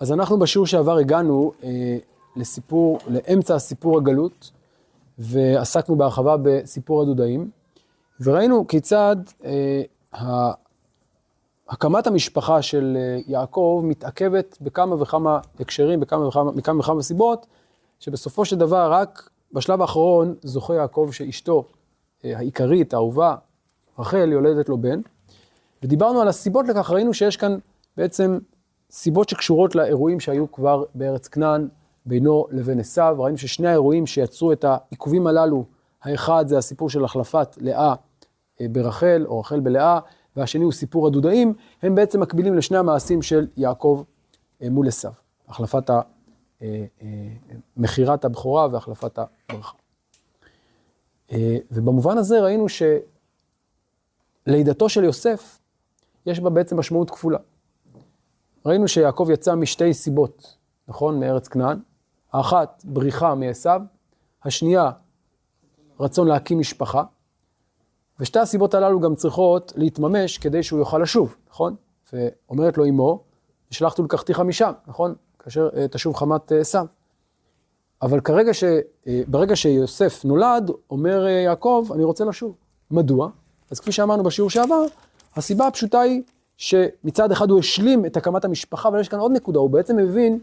אז אנחנו בשיעור שעבר הגענו אה, לסיפור, לאמצע הסיפור הגלות, ועסקנו בהרחבה בסיפור הדודאים, וראינו כיצד אה, הקמת המשפחה של אה, יעקב מתעכבת בכמה וכמה הקשרים, בכמה וכמה, מכמה וכמה סיבות, שבסופו של דבר רק בשלב האחרון זוכה יעקב שאשתו אה, העיקרית, האהובה, רחל, יולדת לו בן. ודיברנו על הסיבות לכך, ראינו שיש כאן בעצם סיבות שקשורות לאירועים שהיו כבר בארץ כנען, בינו לבין עשיו. ראינו ששני האירועים שיצרו את העיכובים הללו, האחד זה הסיפור של החלפת לאה אה, ברחל, או רחל בלאה, והשני הוא סיפור הדודאים, הם בעצם מקבילים לשני המעשים של יעקב אה, מול עשיו. החלפת ה... אה, מכירת הבכורה והחלפת הברכה. ובמובן הזה ראינו שלידתו של יוסף, יש בה בעצם משמעות כפולה. ראינו שיעקב יצא משתי סיבות, נכון? מארץ כנען. האחת, בריחה מעשיו, השנייה, רצון להקים משפחה. ושתי הסיבות הללו גם צריכות להתממש כדי שהוא יוכל לשוב, נכון? ואומרת לו אמו, ושלחתו לקחתיך משם, נכון? כאשר uh, תשוב חמת אה, עשיו. אבל כרגע ש... uh, ברגע שיוסף נולד, אומר יעקב, אני רוצה לשוב. מדוע? אז כפי שאמרנו בשיעור שעבר, הסיבה הפשוטה היא שמצד אחד הוא השלים את הקמת המשפחה, אבל יש כאן עוד נקודה, הוא בעצם מבין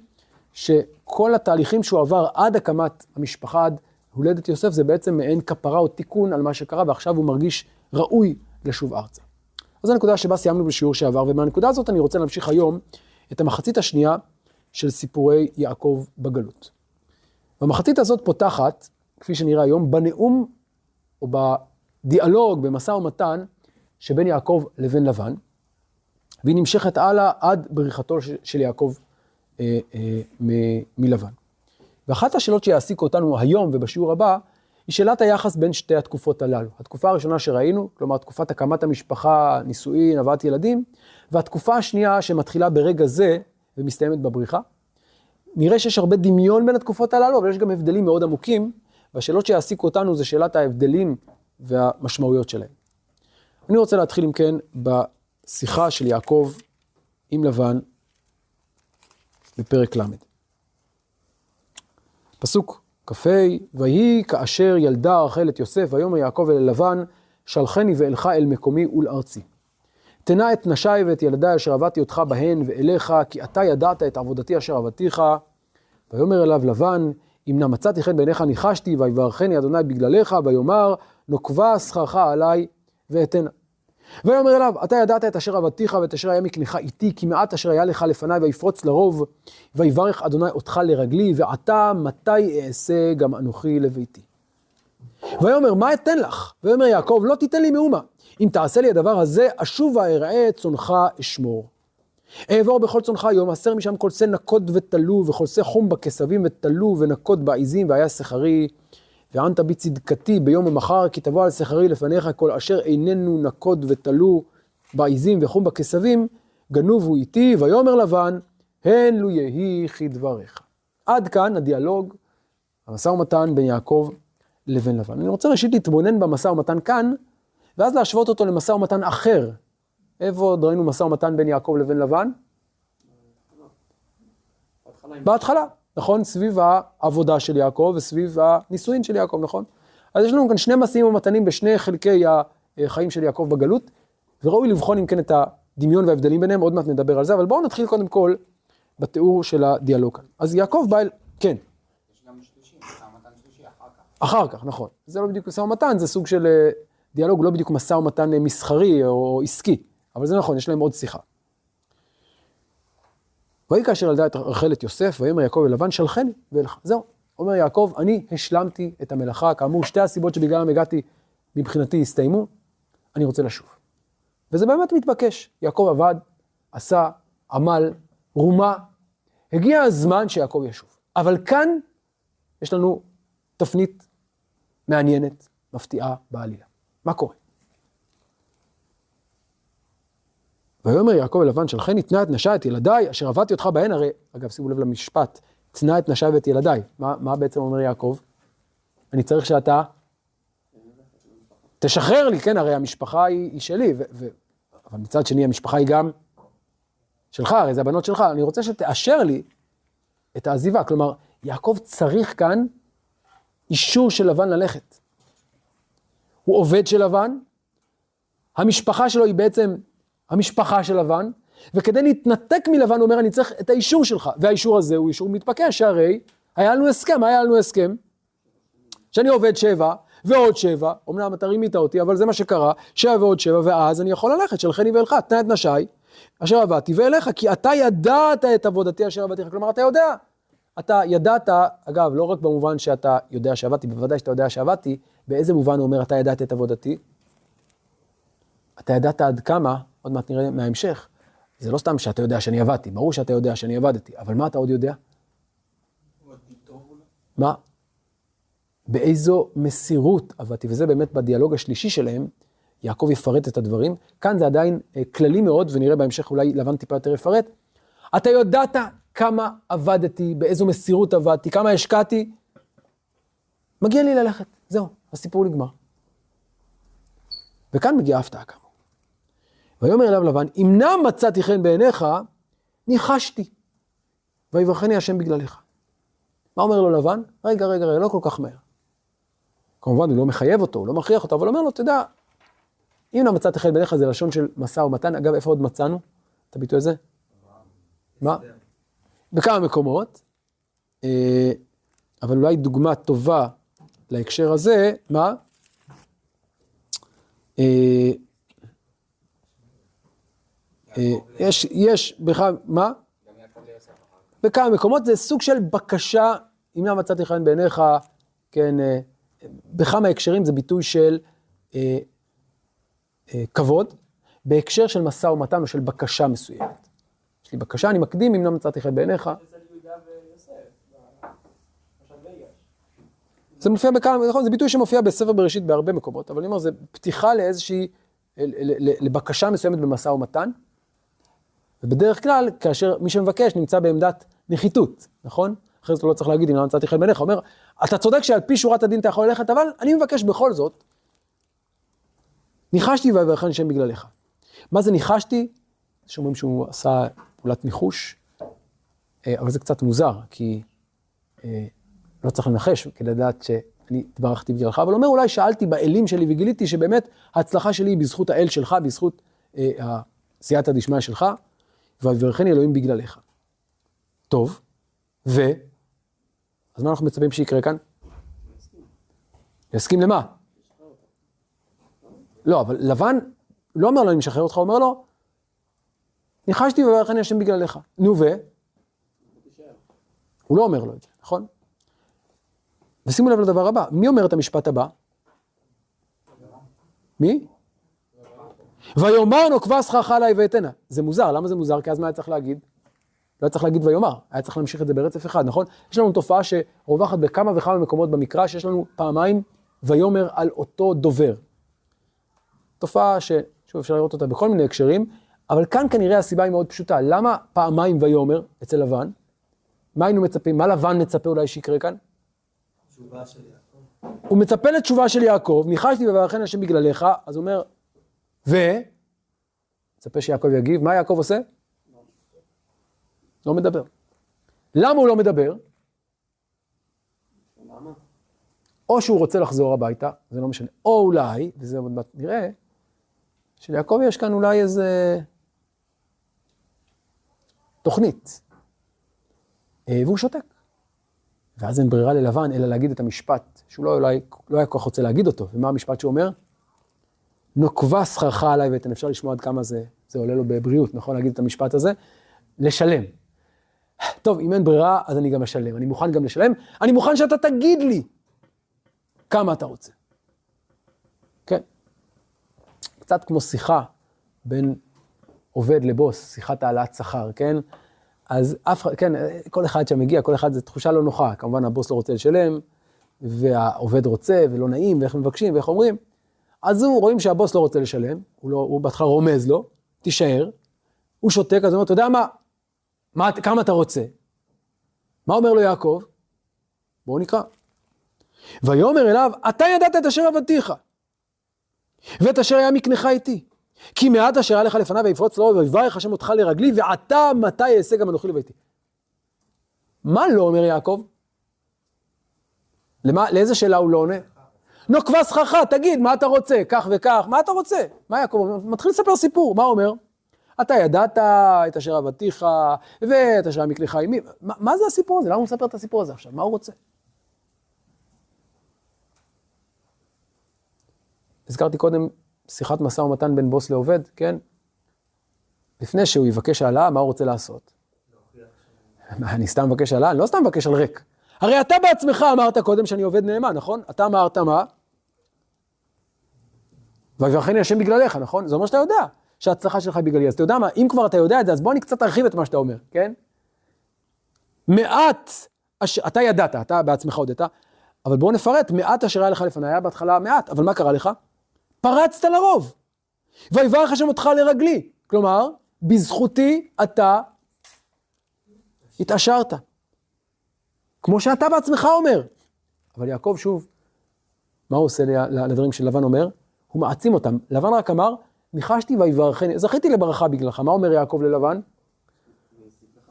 שכל התהליכים שהוא עבר עד הקמת המשפחה, עד הולדת יוסף, זה בעצם מעין כפרה או תיקון על מה שקרה, ועכשיו הוא מרגיש ראוי לשוב ארצה. אז זו הנקודה שבה סיימנו בשיעור שעבר, ומהנקודה הזאת אני רוצה להמשיך היום את המחצית השנייה של סיפורי יעקב בגלות. והמחצית הזאת פותחת, כפי שנראה היום, בנאום או בדיאלוג, במשא ומתן, שבין יעקב לבין לבן, והיא נמשכת הלאה עד בריחתו של יעקב אה, אה, מלבן. ואחת השאלות שיעסיקו אותנו היום ובשיעור הבא, היא שאלת היחס בין שתי התקופות הללו. התקופה הראשונה שראינו, כלומר תקופת הקמת המשפחה, נישואין, הבאת ילדים, והתקופה השנייה שמתחילה ברגע זה ומסתיימת בבריחה. נראה שיש הרבה דמיון בין התקופות הללו, אבל יש גם הבדלים מאוד עמוקים, והשאלות שיעסיקו אותנו זה שאלת ההבדלים והמשמעויות שלהם. אני רוצה להתחיל אם כן בשיחה של יעקב עם לבן בפרק ל'. פסוק כ"ה, ויהי כאשר ילדה רחל את יוסף, ויאמר יעקב אל לבן, שלחני ואלך אל מקומי ולארצי. תנה את נשי ואת ילדי אשר עבדתי אותך בהן ואליך, כי אתה ידעת את עבודתי אשר עבדתיך. ויאמר אליו לבן, אם נא מצאתי חן בעיניך ניחשתי, ויברכני אדוני בגללך, ויאמר, נוקבה שכרך עלי ואתנה. ויאמר אליו, אתה ידעת את אשר עבדתיך ואת אשר היה מקנך איתי, כי מעט אשר היה לך לפניי ויפרוץ לרוב, ויברך אדוני אותך לרגלי, ועתה מתי אעשה גם אנוכי לביתי. ויאמר, מה אתן לך? ויאמר יעקב, לא תיתן לי מאומה. אם תעשה לי הדבר הזה, אשוב ואראה צונך אשמור. אעבור בכל צונך יום, אסר משם כל שא נקוד ותלו, וכל שא חום בכסבים ותלו, ונקוד בעיזים, והיה שכרי. וענת בי צדקתי ביום המחר, כי תבוא על שכרי לפניך כל אשר איננו נקוד ותלו בעיזים וחום בכסבים, גנובו איתי, ויאמר לבן, הן לו יהי כדבריך. עד כאן הדיאלוג, המשא ומתן בין יעקב לבין לבן. אני רוצה ראשית להתבונן במשא ומתן כאן, ואז להשוות אותו למשא ומתן אחר. איפה עוד ראינו משא ומתן בין יעקב לבין לבן? בהתחלה. נכון? סביב העבודה של יעקב וסביב הנישואין של יעקב, נכון? אז יש לנו כאן שני משאים ומתנים בשני חלקי החיים של יעקב בגלות, וראוי לבחון אם כן את הדמיון וההבדלים ביניהם, עוד מעט נדבר על זה, אבל בואו נתחיל קודם כל בתיאור של הדיאלוג כאן. אז יעקב בא אל... כן. יש גם שלישי, משא ומתן שלישי אחר כך. אחר כך, נכון. זה לא בדיוק משא ומתן, זה סוג של אה, דיאלוג, לא בדיוק משא ומתן אה, מסחרי או עסקי, אבל זה נכון, יש להם עוד שיחה. ויהי כאשר ילדה את רחל את יוסף, ויאמר יעקב אל לבן, שלחני ואלך. זהו. אומר יעקב, אני השלמתי את המלאכה, כאמור, שתי הסיבות שבגללם הגעתי מבחינתי הסתיימו, אני רוצה לשוב. וזה באמת מתבקש. יעקב עבד, עשה, עמל, רומה. הגיע הזמן שיעקב ישוב. אבל כאן יש לנו תפנית מעניינת, מפתיעה בעלילה. מה קורה? ויאמר יעקב אל לבן, שלחני תנה את נשי את ילדיי, אשר עבדתי אותך בהן, הרי, אגב, שימו לב למשפט, תנה את נשי ואת ילדיי. מה, מה בעצם אומר יעקב? אני צריך שאתה תשחרר לי, כן, הרי המשפחה היא, היא שלי, ו, ו, אבל מצד שני המשפחה היא גם שלך, הרי זה הבנות שלך, אני רוצה שתאשר לי את העזיבה. כלומר, יעקב צריך כאן אישור של לבן ללכת. הוא עובד של לבן, המשפחה שלו היא בעצם המשפחה של לבן, וכדי להתנתק מלבן הוא אומר, אני צריך את האישור שלך, והאישור הזה הוא אישור מתבקש, שהרי היה לנו הסכם, היה לנו הסכם, שאני עובד שבע, ועוד שבע, אמנם אתה רימית אותי, אבל זה מה שקרה, שבע ועוד שבע, ואז אני יכול ללכת, שלחני ואלך, תנא את נשי, אשר עבדתי ואליך, כי אתה ידעת את עבודתי אשר עבדתי, כלומר אתה יודע. אתה ידעת, אגב, לא רק במובן שאתה יודע שעבדתי, בוודאי שאתה יודע שעבדתי, באיזה מובן הוא אומר אתה ידעת את עבודתי? אתה ידעת עד כמה, עוד מעט נראה מההמשך, זה לא סתם שאתה יודע שאני עבדתי, ברור שאתה יודע שאני עבדתי, אבל מה אתה עוד יודע? מה? באיזו מסירות עבדתי, וזה באמת בדיאלוג השלישי שלהם, יעקב יפרט את הדברים. כאן זה עדיין אה, כללי מאוד, ונראה בהמשך אולי לבן טיפה יותר יפרט. אתה יודעת כמה עבדתי, באיזו מסירות עבדתי, כמה השקעתי, מגיע לי ללכת, זהו, הסיפור נגמר. וכאן מגיעה ההפתעה כאמור. ויאמר אליו לבן, אם נא מצאתי חן בעיניך, ניחשתי, ויברכני השם בגללך. מה אומר לו לבן? רגע, רגע, רגע, לא כל כך מהר. כמובן, הוא לא מחייב אותו, הוא לא מכריח אותו, אבל אומר לו, תדע, אם נא מצאתי חן בעיניך זה לשון של משא ומתן. אגב, איפה עוד מצאנו את הביטוי הזה? מה? בכמה מקומות. אה, אבל אולי דוגמה טובה להקשר הזה, מה? אה, אה, יש, יש, בכלל, מה? בכמה מקומות זה סוג של בקשה, אם לא מצאתי חן בעיניך, כן, בכמה הקשרים זה ביטוי של אה, אה, כבוד, בהקשר של משא ומתן או של בקשה מסוימת. יש לי בקשה, אני מקדים, אם לא מצאתי חן בעיניך. זה מופיע בכמה, נכון, זה ביטוי שמופיע בספר בראשית בהרבה מקומות, אבל אני אומר, זה פתיחה לאיזושהי, לבקשה מסוימת במשא ומתן. ובדרך כלל, כאשר מי שמבקש נמצא בעמדת נחיתות, נכון? אחרי זה הוא לא צריך להגיד אם לא מצאתי חן בעיניך, אומר, אתה צודק שעל פי שורת הדין אתה יכול ללכת, אבל אני מבקש בכל זאת, ניחשתי ויברכן שם בגללך. מה זה ניחשתי? שאומרים שהוא עשה פעולת ניחוש, אה, אבל זה קצת מוזר, כי אה, לא צריך לנחש כדי לדעת שאני התברכתי בגללך, אבל אומר, אולי שאלתי באלים שלי וגיליתי שבאמת ההצלחה שלי היא בזכות האל שלך, בזכות אה, סייעתא דשמיא שלך, ויברכני אלוהים בגללך. טוב, ו... אז מה אנחנו מצפים שיקרה כאן? יסכים למה? לא, אבל לבן לא אומר לו, אני משחרר אותך, הוא אומר לו, ניחשתי וברך אני השם בגללך. נו ו? הוא לא אומר לו את זה, נכון? ושימו לב לדבר הבא, מי אומר את המשפט הבא? מי? ויאמר נוקבה שכרך עליי ואתנה. זה מוזר, למה זה מוזר? כי אז מה היה צריך להגיד? לא היה צריך להגיד ויאמר, היה צריך להמשיך את זה ברצף אחד, נכון? יש לנו תופעה שרווחת בכמה וכמה מקומות במקרא, שיש לנו פעמיים ויאמר על אותו דובר. תופעה ששוב אפשר לראות אותה בכל מיני הקשרים, אבל כאן כנראה הסיבה היא מאוד פשוטה. למה פעמיים ויאמר אצל לבן? מה היינו מצפים? מה לבן מצפה אולי שיקרה כאן? תשובה של יעקב. הוא מצפה לתשובה של יעקב, ניחשתי וברכן השם בגללך, אז הוא אומר, ו... מצפה שיעקב יגיב, מה יעקב עושה? לא מדבר. למה הוא לא מדבר? או שהוא רוצה לחזור הביתה, זה לא משנה, או אולי, וזה עוד מעט נראה, שליעקב יש כאן אולי איזה תוכנית, אה, והוא שותק. ואז אין ברירה ללבן אלא להגיד את המשפט, שהוא לא, אולי, לא היה כל כך רוצה להגיד אותו, ומה המשפט שהוא אומר? נוקבה שכרך עליי ואתן, אפשר לשמוע עד כמה זה, זה עולה לו בבריאות, נכון להגיד את המשפט הזה? לשלם. טוב, אם אין ברירה, אז אני גם אשלם. אני מוכן גם לשלם, אני מוכן שאתה תגיד לי כמה אתה רוצה. כן. קצת כמו שיחה בין עובד לבוס, שיחת העלאת שכר, כן? אז אף אחד, כן, כל אחד שמגיע, כל אחד זו תחושה לא נוחה. כמובן הבוס לא רוצה לשלם, והעובד רוצה, ולא נעים, ואיך מבקשים, ואיך אומרים. אז הוא, רואים שהבוס לא רוצה לשלם, הוא, לא, הוא בהתחלה רומז לו, תישאר, הוא שותק, אז הוא אומר, אתה יודע מה, מה, כמה אתה רוצה? מה אומר לו יעקב? בואו נקרא. ויאמר אליו, אתה ידעת את אשר עבדתיך, ואת אשר היה מקנך איתי, כי מעט אשר היה לך לפניו ויפרוץ לו ויברך השם אותך לרגלי ועתה מתי אעשה גם אנוכי לביתי. מה לא אומר יעקב? למה, לאיזה שאלה הוא לא עונה? נוקבה סכך, תגיד, מה אתה רוצה? כך וכך, מה אתה רוצה? מה יעקב אומר? מתחיל לספר סיפור, מה הוא אומר? אתה ידעת את אשר אבתיך, ואת אשר המקלך עימי. מה, מה זה הסיפור הזה? למה הוא מספר את הסיפור הזה עכשיו? מה הוא רוצה? הזכרתי קודם שיחת משא ומתן בין בוס לעובד, כן? לפני שהוא יבקש העלאה, מה הוא רוצה לעשות? אני סתם מבקש העלאה? אני לא סתם מבקש על ריק. הרי אתה בעצמך אמרת קודם שאני עובד נאמן, נכון? אתה אמרת מה? ויברכני השם בגללך, נכון? זה אומר שאתה יודע שההצלחה שלך היא בגללי. אז אתה יודע מה, אם כבר אתה יודע את זה, אז בוא אני קצת ארחיב את מה שאתה אומר, כן? מעט, אש... אתה ידעת, אתה בעצמך הודית, אבל בוא נפרט, מעט אשר היה לך לפניי, היה בהתחלה מעט, אבל מה קרה לך? פרצת לרוב. ויברך השם אותך לרגלי. כלומר, בזכותי אתה התעשרת. כמו שאתה בעצמך אומר. אבל יעקב שוב, מה הוא עושה לדברים שלבן אומר? הוא מעצים אותם. לבן רק אמר, ניחשתי ויברכני, זכיתי לברכה בגללך. מה אומר יעקב ללבן?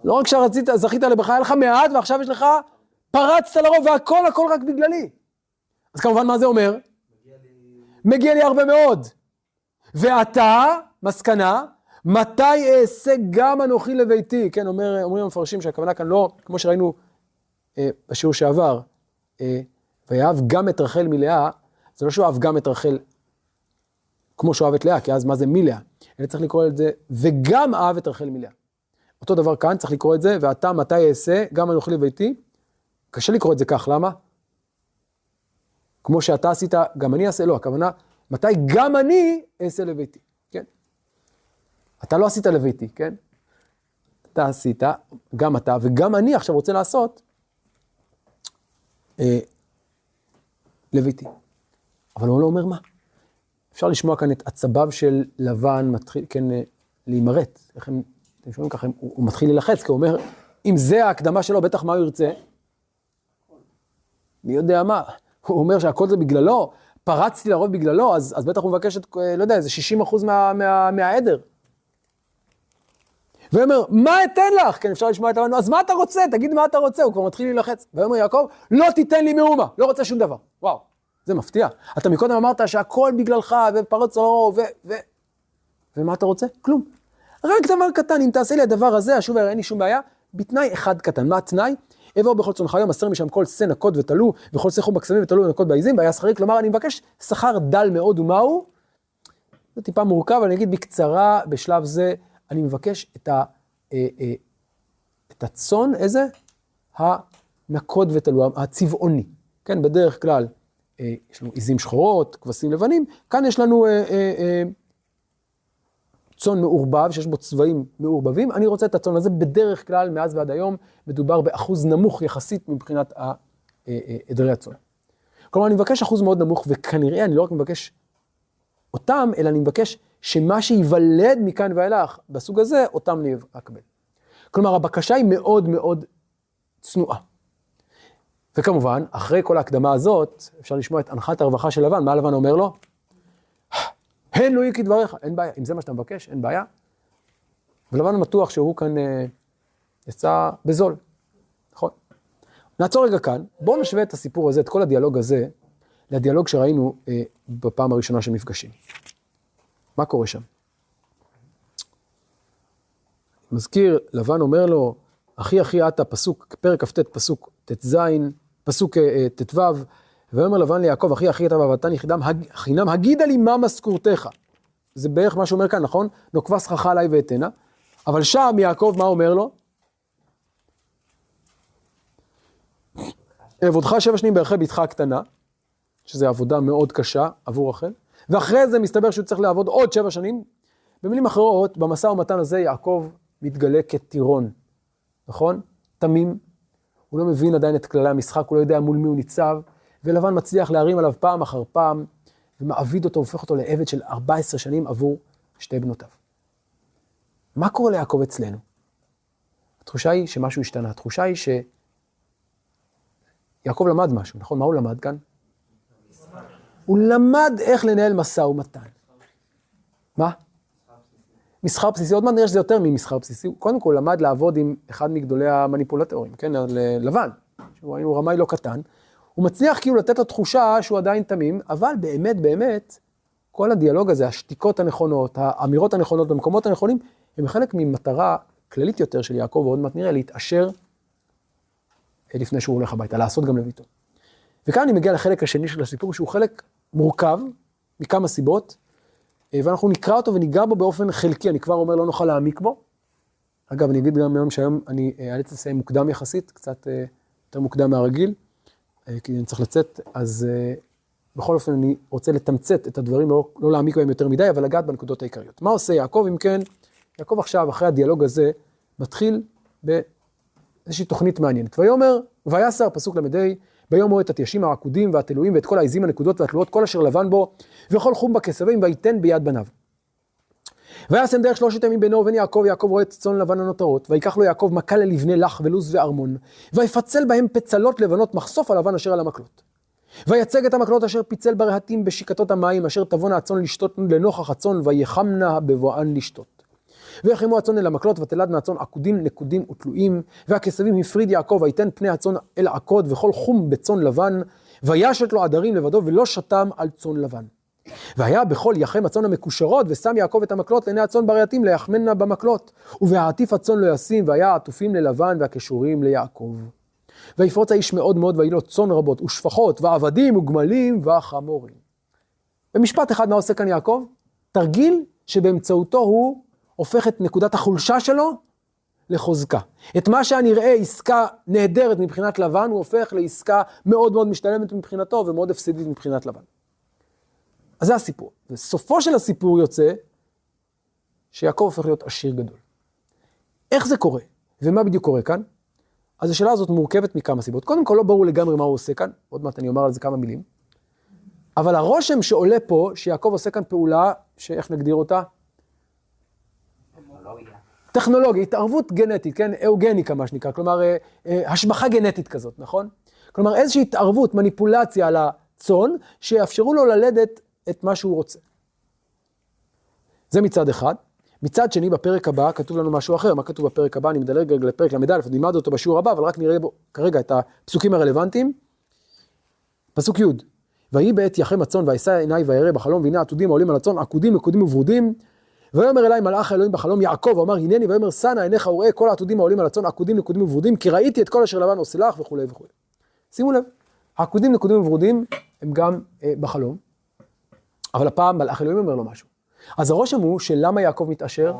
לא רק שרצית, זכית לברכה, היה לך מעט ועכשיו יש לך, פרצת לרוב והכל הכל רק בגללי. אז כמובן מה זה אומר? מגיע לי הרבה מאוד. ואתה, מסקנה, מתי אעשה גם אנוכי לביתי? כן, אומר, אומרים המפרשים שהכוונה כאן לא, כמו שראינו אה, בשיעור שעבר, אה, ויאהב גם את רחל מלאה, זה לא שהוא אהב גם את רחל כמו שהוא אהב את לאה, כי אז מה זה מלאה? אלא צריך לקרוא את זה, וגם אהב את רחל מלאה. אותו דבר כאן, צריך לקרוא את זה, ואתה מתי אעשה, גם אנוכי לביתי. קשה לקרוא את זה כך, למה? כמו שאתה עשית, גם אני אעשה, לא, הכוונה, מתי גם אני אעשה לביתי, כן? אתה לא עשית לביתי, כן? אתה עשית, גם אתה, וגם אני עכשיו רוצה לעשות אה, לביתי. אבל הוא לא אומר מה. אפשר לשמוע כאן את עצביו של לבן מתחיל, כן, להימרט. איך הם, אתם שומעים ככה, הוא, הוא מתחיל להילחץ, כי הוא אומר, אם זה ההקדמה שלו, בטח מה הוא ירצה? מי יודע מה. הוא אומר שהכל זה בגללו, פרצתי לרוב בגללו, אז, אז בטח הוא מבקש את, לא יודע, איזה 60 אחוז מה, מה, מהעדר. ויאמר, מה אתן לך? כן, אפשר לשמוע את הבנו, אז מה אתה רוצה? תגיד מה אתה רוצה. הוא כבר מתחיל להילחץ. ויאמר יעקב, לא תיתן לי מאומה, לא רוצה שום דבר. וואו, זה מפתיע. אתה מקודם אמרת שהכל בגללך, ופרץ לרוב, ו... ו... ומה אתה רוצה? כלום. רק דבר קטן, אם תעשה לי הדבר הזה, אשוב אין לי שום בעיה, בתנאי אחד קטן. מה התנאי? אעבור בכל צונך היום, אסר משם כל שא נקוד ותלו, וכל שא חום בכספים ותלו ונקוד בעיזים, והיה שכרי, כלומר, אני מבקש שכר דל מאוד, ומהו? זה טיפה מורכב, אני אגיד בקצרה, בשלב זה, אני מבקש את, ה, אה, אה, את הצאן, איזה? הנקוד ותלו, הצבעוני. כן, בדרך כלל יש לנו עיזים שחורות, כבשים לבנים, כאן יש לנו אה, אה, אה, צאן מעורבב, שיש בו צבעים מעורבבים, אני רוצה את הצאן הזה, בדרך כלל, מאז ועד היום, מדובר באחוז נמוך יחסית מבחינת אה, אה, עדרי הצאן. כלומר, אני מבקש אחוז מאוד נמוך, וכנראה אני לא רק מבקש אותם, אלא אני מבקש שמה שייוולד מכאן ואילך, בסוג הזה, אותם אני אקבל. כלומר, הבקשה היא מאוד מאוד צנועה. וכמובן, אחרי כל ההקדמה הזאת, אפשר לשמוע את הנחת הרווחה של לבן, מה לבן אומר לו? הן לו יהי כדבריך, אין בעיה, אם זה מה שאתה מבקש, אין בעיה. ולבן בטוח שהוא כאן אה, יצא בזול, נכון? נעצור רגע כאן, בואו נשווה את הסיפור הזה, את כל הדיאלוג הזה, לדיאלוג שראינו אה, בפעם הראשונה של מפגשים. מה קורה שם? מזכיר, לבן אומר לו, אחי אחי אתה, פסוק, פרק כ"ט, פסוק ט"ז, פסוק אה, ט"ו, ויאמר לבן ליעקב, אחי אחי אתה ועבדתן יחידם חינם, הגידה לי מה משכורתך. זה בערך מה שאומר כאן, נכון? נוקבה סככה עליי ואתנה. אבל שם יעקב, מה אומר לו? אעבודך שבע שנים ברחל בתך הקטנה, שזו עבודה מאוד קשה עבור רחל, ואחרי זה מסתבר שהוא צריך לעבוד עוד שבע שנים. במילים אחרות, במשא ומתן הזה יעקב מתגלה כטירון, נכון? תמים, הוא לא מבין עדיין את כללי המשחק, הוא לא יודע מול מי הוא ניצב, ולבן מצליח להרים עליו פעם אחר פעם, ומעביד אותו, הופך אותו לעבד של 14 שנים עבור שתי בנותיו. מה קורה ליעקב אצלנו? התחושה היא שמשהו השתנה, התחושה היא שיעקב למד משהו, נכון? מה הוא למד כאן? הוא למד איך לנהל משא ומתן. מה? מסחר בסיסי, עוד מעט נראה שזה יותר ממסחר בסיסי, הוא קודם כל למד לעבוד עם אחד מגדולי המניפולטורים, כן, ל- לבן, שהוא היינו רמאי לא קטן, הוא מצליח כאילו לתת לו תחושה שהוא עדיין תמים, אבל באמת, באמת, כל הדיאלוג הזה, השתיקות הנכונות, האמירות הנכונות במקומות הנכונים, הם חלק ממטרה כללית יותר של יעקב, ועוד מעט נראה, להתעשר אה, לפני שהוא הולך הביתה, לעשות גם לביתו. וכאן אני מגיע לחלק השני של הסיפור, שהוא חלק מורכב, מכמה סיבות, אה, ואנחנו נקרא אותו וניגע בו באופן חלקי, אני כבר אומר, לא נוכל להעמיק בו. אגב, אני אגיד גם היום שהיום אני אאלץ לסיים מוקדם יחסית, קצת אה, יותר מוקדם מהרגיל, אה, כי אני צריך לצאת, אז אה, בכל אופן אני רוצה לתמצת את הדברים, לא, לא להעמיק בהם יותר מדי, אבל לגעת בנקודות העיקריות. מה עושה יעקב, אם כן? יעקב עכשיו, אחרי הדיאלוג הזה, מתחיל באיזושהי תוכנית מעניינת. ויאמר, ויסר, פסוק ל"ה, ביום הוא את התיישים העקודים והתלויים ואת כל העזים הנקודות והתלויות, כל אשר לבן בו, וכל חום בכסבים, ויתן ביד בניו. וישם דרך שלושת ימים בינו ובין יעקב, יעקב רואה את צאן לבן הנותרות, ויקח לו יעקב מכה ללבני לח ולוז וארמון, ויפצל בהם פצלות לבנות מחשוף הלבן אשר על המקלות. ויצג את המקלות אשר פיצל ברהטים בשיקתות המים, אשר תבונה הצאן לשתות לנוכח הצאן, ויחמנה בבואן לשתות. ויחמו הצאן אל המקלות, ותלדנה הצאן עקודים, נקודים ותלויים, והכסבים הפריד יעקב, ויתן פני הצאן אל עקוד, וכל חום בצאן לבן, וישת לו עדרים לבדו, ולא שתם על צאן לבן. והיה בכל יחם הצאן המקושרות, ושם יעקב את המקלות לעיני הצאן ברייתים, ליחמנה במקלות. ובהעטיף הצאן לא ישים, והיה העטופים ללבן, והקשורים ליעקב. ויפרוץ האיש מאוד מאוד, ויהי לו צאן רבות, ושפחות, ועבדים, וגמלים, וחמורים. במשפט אחד, מה עושה כאן יעקב? תרגיל שבאמצעותו הוא הופך את נקודת החולשה שלו לחוזקה. את מה שהנראה עסקה נהדרת מבחינת לבן, הוא הופך לעסקה מאוד מאוד משתלמת מבחינתו, ומאוד הפסדית מבחינת לבן. אז זה הסיפור. וסופו של הסיפור יוצא שיעקב הופך להיות עשיר גדול. איך זה קורה? ומה בדיוק קורה כאן? אז השאלה הזאת מורכבת מכמה סיבות. קודם כל, לא ברור לגמרי מה הוא עושה כאן, עוד מעט אני אומר על זה כמה מילים. אבל הרושם שעולה פה, שיעקב עושה כאן פעולה, שאיך נגדיר אותה? טכנולוגיה. התערבות גנטית, כן? אהוגניקה, מה שנקרא, כלומר, אה, אה, השבחה גנטית כזאת, נכון? כלומר, איזושהי התערבות, מניפולציה על הצאן, שיאפשרו לו ללדת את מה שהוא רוצה. זה מצד אחד. מצד שני, בפרק הבא כתוב לנו משהו אחר. מה כתוב בפרק הבא? אני מדלג רגע לפרק ל"א, נלמד אותו בשיעור הבא, אבל רק נראה בו כרגע את הפסוקים הרלוונטיים. פסוק י' ויהי בעת יחם הצאן, ואשא עיני וארא בחלום, והנה עתודים העולים על הצאן, עקודים, נקודים וברודים. ויאמר אלי מלאך האלוהים בחלום יעקב, ואמר הנני, ויאמר שא נא עיניך וראה כל העתודים העולים על הצאן, עקודים, נקודים וברודים, כי ראיתי את כל אשר לבן עושה לך וכולי וכולי. שימו לב, העקודים, נקודים וברודים הם גם אה, בחלום, אבל הפעם מלאך אלוהים אומר לו משהו. אז הרושם הוא שלמה יעקב מתעשר.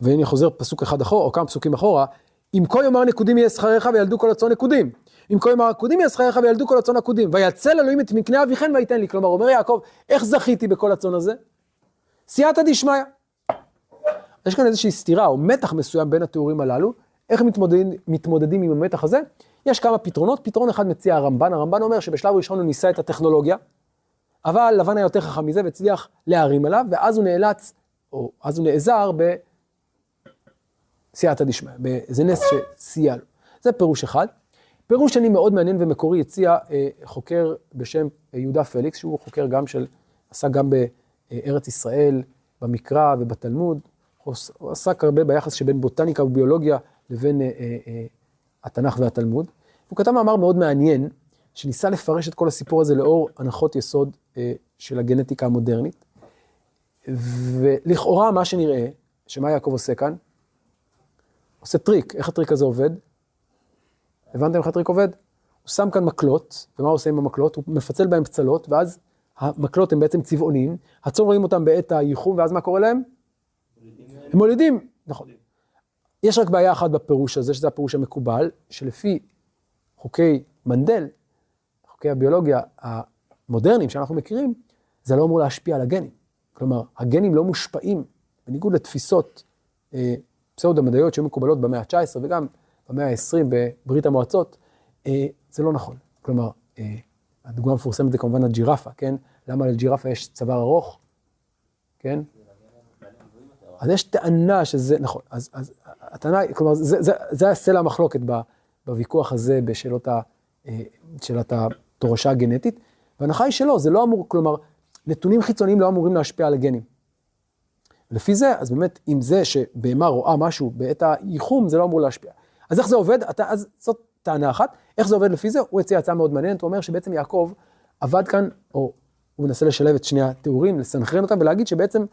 והנה חוזר פסוק אחד אחורה, או כמה פסוקים אחורה, אם כה יאמר נקודים יהיה שכריך וילדו כל הצאן נקודים. אם כה יאמר עקודים שכריך וילדו כל הצאן עקודים. ויצל אלוהים את מקנה אביכן ויתן לי. כלומר, אומר יעקב, איך זכיתי בכל הצאן הזה? סייעתא דשמיא. יש כאן איזושהי סתירה או מתח מסוים בין התיאורים הללו. איך מתמודדים, מתמודדים עם המתח הזה? יש כמה פתרונות. פתרון אחד מציע הרמב"ן. הרמב"ן אומר שבשלב ראשון הוא ניסה את הטכנולוגיה, אבל לבן היה יותר חכם מזה והצליח להרים עליו, ואז הוא נאלץ, או אז הוא נעזר ב... סייעתא דשמיא, באיזה נס שסייע לו. זה פירוש אחד. פירוש שני מאוד מעניין ומקורי הציע אה, חוקר בשם אה, יהודה פליקס, שהוא חוקר גם של, עסק גם בארץ ישראל, במקרא ובתלמוד. הוא עס- הוא עסק הרבה ביחס שבין בוטניקה וביולוגיה לבין אה, אה, אה, התנ"ך והתלמוד. הוא כתב מאמר מאוד מעניין, שניסה לפרש את כל הסיפור הזה לאור הנחות יסוד אה, של הגנטיקה המודרנית. ולכאורה מה שנראה, שמה יעקב עושה כאן? עושה טריק, איך הטריק הזה עובד? הבנתם איך הטריק עובד? הוא שם כאן מקלות, ומה הוא עושה עם המקלות? הוא מפצל בהם פצלות, ואז המקלות הם בעצם צבעוניים, הצאן רואים אותם בעת הייחום, ואז מה קורה להם? הם מולידים, נכון. יש רק בעיה אחת בפירוש הזה, שזה הפירוש המקובל, שלפי חוקי מנדל, חוקי הביולוגיה המודרניים שאנחנו מכירים, זה לא אמור להשפיע על הגנים. כלומר, הגנים לא מושפעים, בניגוד לתפיסות אה, פסאודו-מדעיות שהיו מקובלות במאה ה-19 וגם במאה ה-20 בברית המועצות, אה, זה לא נכון. כלומר, אה, הדוגמה המפורסמת זה כמובן הג'ירפה, כן? למה לג'ירפה יש צוואר ארוך, כן? אז יש טענה שזה, נכון, אז, אז הטענה, כלומר, זה, זה הסלע המחלוקת בוויכוח הזה בשאלות ה, אה, שאלת התורשה הגנטית, וההנחה היא שלא, זה לא אמור, כלומר, נתונים חיצוניים לא אמורים להשפיע על הגנים. לפי זה, אז באמת, אם זה שבהמה רואה משהו בעת הייחום, זה לא אמור להשפיע. אז איך זה עובד? אתה, אז זאת טענה אחת. איך זה עובד לפי זה? הוא הציע הצעה מאוד מעניינת, הוא אומר שבעצם יעקב עבד כאן, או הוא מנסה לשלב את שני התיאורים, לסנכרן אותם ולהגיד שבעצם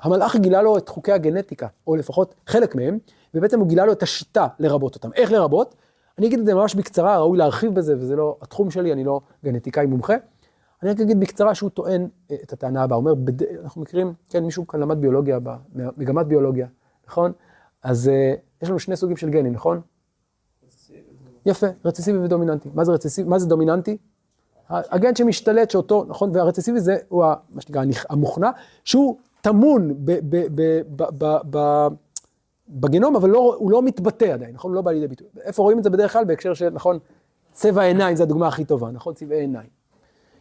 המלאך גילה לו את חוקי הגנטיקה, או לפחות חלק מהם, ובעצם הוא גילה לו את השיטה לרבות אותם. איך לרבות? אני אגיד את זה ממש בקצרה, ראוי להרחיב בזה, וזה לא התחום שלי, אני לא גנטיקאי מומחה. אני רק אגיד בקצרה שהוא טוען אה, את הטענה הבאה, הוא אומר, בד... אנחנו מכירים, כן, מישהו כאן למד ביולוגיה, מגמת ביולוגיה, נכון? אז uh, יש לנו שני סוגים של גנים, נכון? יפה, רצסיבי ודומיננטי. מה זה רצסיבי? מה זה דומיננטי? הגן שמשתלט שאותו, נכון, והרצסיבי זה, הוא מה שנקרא המוכנע, שהוא טמון בגנום, אבל לא, הוא לא מתבטא עדיין, נכון? הוא לא בא לידי ביטוי. איפה רואים את זה בדרך כלל? בהקשר של, נכון, צבע עיניים זה הדוגמה הכי טובה, נכון? צבעי עיניים.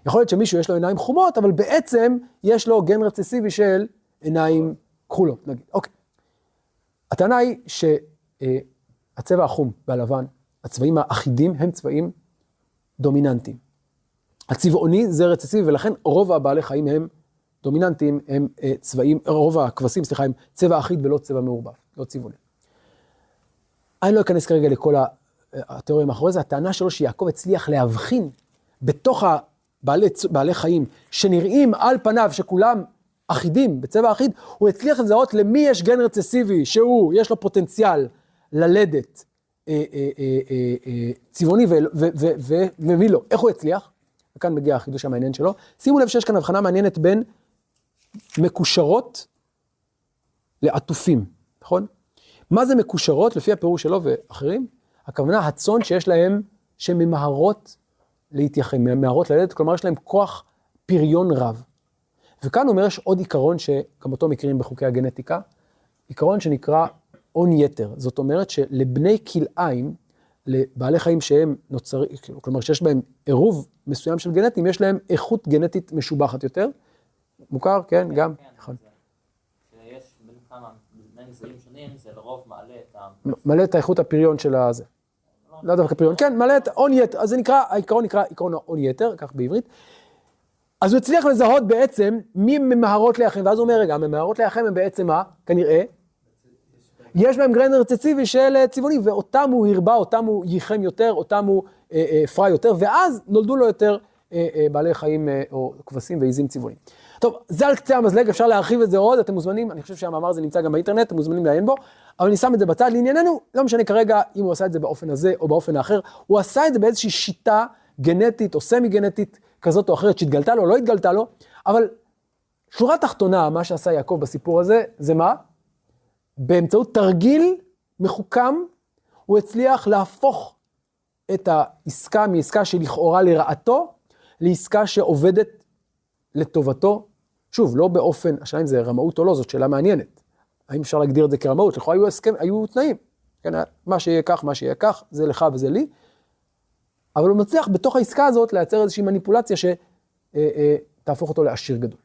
יכול להיות שמישהו יש לו עיניים חומות, אבל בעצם יש לו גן רצסיבי של עיניים כחולות, נגיד. אוקיי. הטענה היא שהצבע החום והלבן, הצבעים האחידים הם צבעים דומיננטיים. הצבעוני זה רצסיבי, ולכן רוב הבעלי חיים הם דומיננטיים, הם אה, צבעים, רוב הכבשים, סליחה, הם צבע אחיד ולא צבע מעורבב, לא צבעוני. אני לא אכנס כרגע לכל התיאוריה מאחורי זה, הטענה שלו שיעקב הצליח להבחין בתוך הבעלי בעלי חיים שנראים על פניו שכולם אחידים, בצבע אחיד, הוא הצליח לזהות למי יש גן רצסיבי שהוא, יש לו פוטנציאל ללדת אה, אה, אה, צבעוני ומי לא. איך הוא הצליח? וכאן מגיע החידוש המעניין שלו. שימו לב שיש כאן הבחנה מעניינת בין מקושרות לעטופים, נכון? מה זה מקושרות? לפי הפירוש שלו ואחרים, הכוונה הצאן שיש להם, שממהרות להתייחם, ממהרות ללדת, כלומר יש להם כוח פריון רב. וכאן אומר, יש עוד עיקרון שגם אותו מכירים בחוקי הגנטיקה, עיקרון שנקרא הון יתר. זאת אומרת שלבני כלאיים, לבעלי חיים שהם נוצרים, כלומר שיש בהם עירוב מסוים של גנטים, יש להם איכות גנטית משובחת יותר. מוכר? כן, גם? כן, נכון. שיש בין כמה, בין גזעים שונים, זה לרוב מעלה את ה... מעלה את האיכות הפריון של הזה. לא דווקא פריון, כן, מעלה את הון יתר, אז זה נקרא, העיקרון נקרא עיקרון ההון יתר, כך בעברית. אז הוא הצליח לזהות בעצם מי ממהרות ליחם, ואז הוא אומר, רגע, הממהרות ליחם הם בעצם מה? כנראה. יש בהם גן רצסיבי של אה, צבעוני, ואותם הוא הרבה, אותם הוא ייחם יותר, אותם הוא אה, אה, פרה יותר, ואז נולדו לו יותר אה, אה, בעלי חיים אה, או כבשים ועיזים צבעוניים. טוב, זה על קצה המזלג, אפשר להרחיב את זה עוד, אתם מוזמנים, אני חושב שהמאמר הזה נמצא גם באינטרנט, אתם מוזמנים לעיין בו, אבל אני שם את זה בצד לענייננו, לא משנה כרגע אם הוא עשה את זה באופן הזה או באופן האחר, הוא עשה את זה באיזושהי שיטה גנטית או סמי גנטית כזאת או אחרת שהתגלתה לו, לא התגלתה לו, אבל שורה תחתונה, מה שעשה יעקב בסיפור הזה, זה מה? באמצעות תרגיל מחוכם, הוא הצליח להפוך את העסקה מעסקה שלכאורה לרעתו, לעסקה שעובדת לטובתו. שוב, לא באופן, השאלה אם זה רמאות או לא, זאת שאלה מעניינת. האם אפשר להגדיר את זה כרמאות? לכאורה היו, הסכם, היו תנאים. כן, מה שיהיה כך, מה שיהיה כך, זה לך וזה לי. אבל הוא מצליח בתוך העסקה הזאת לייצר איזושהי מניפולציה שתהפוך אותו לעשיר גדול.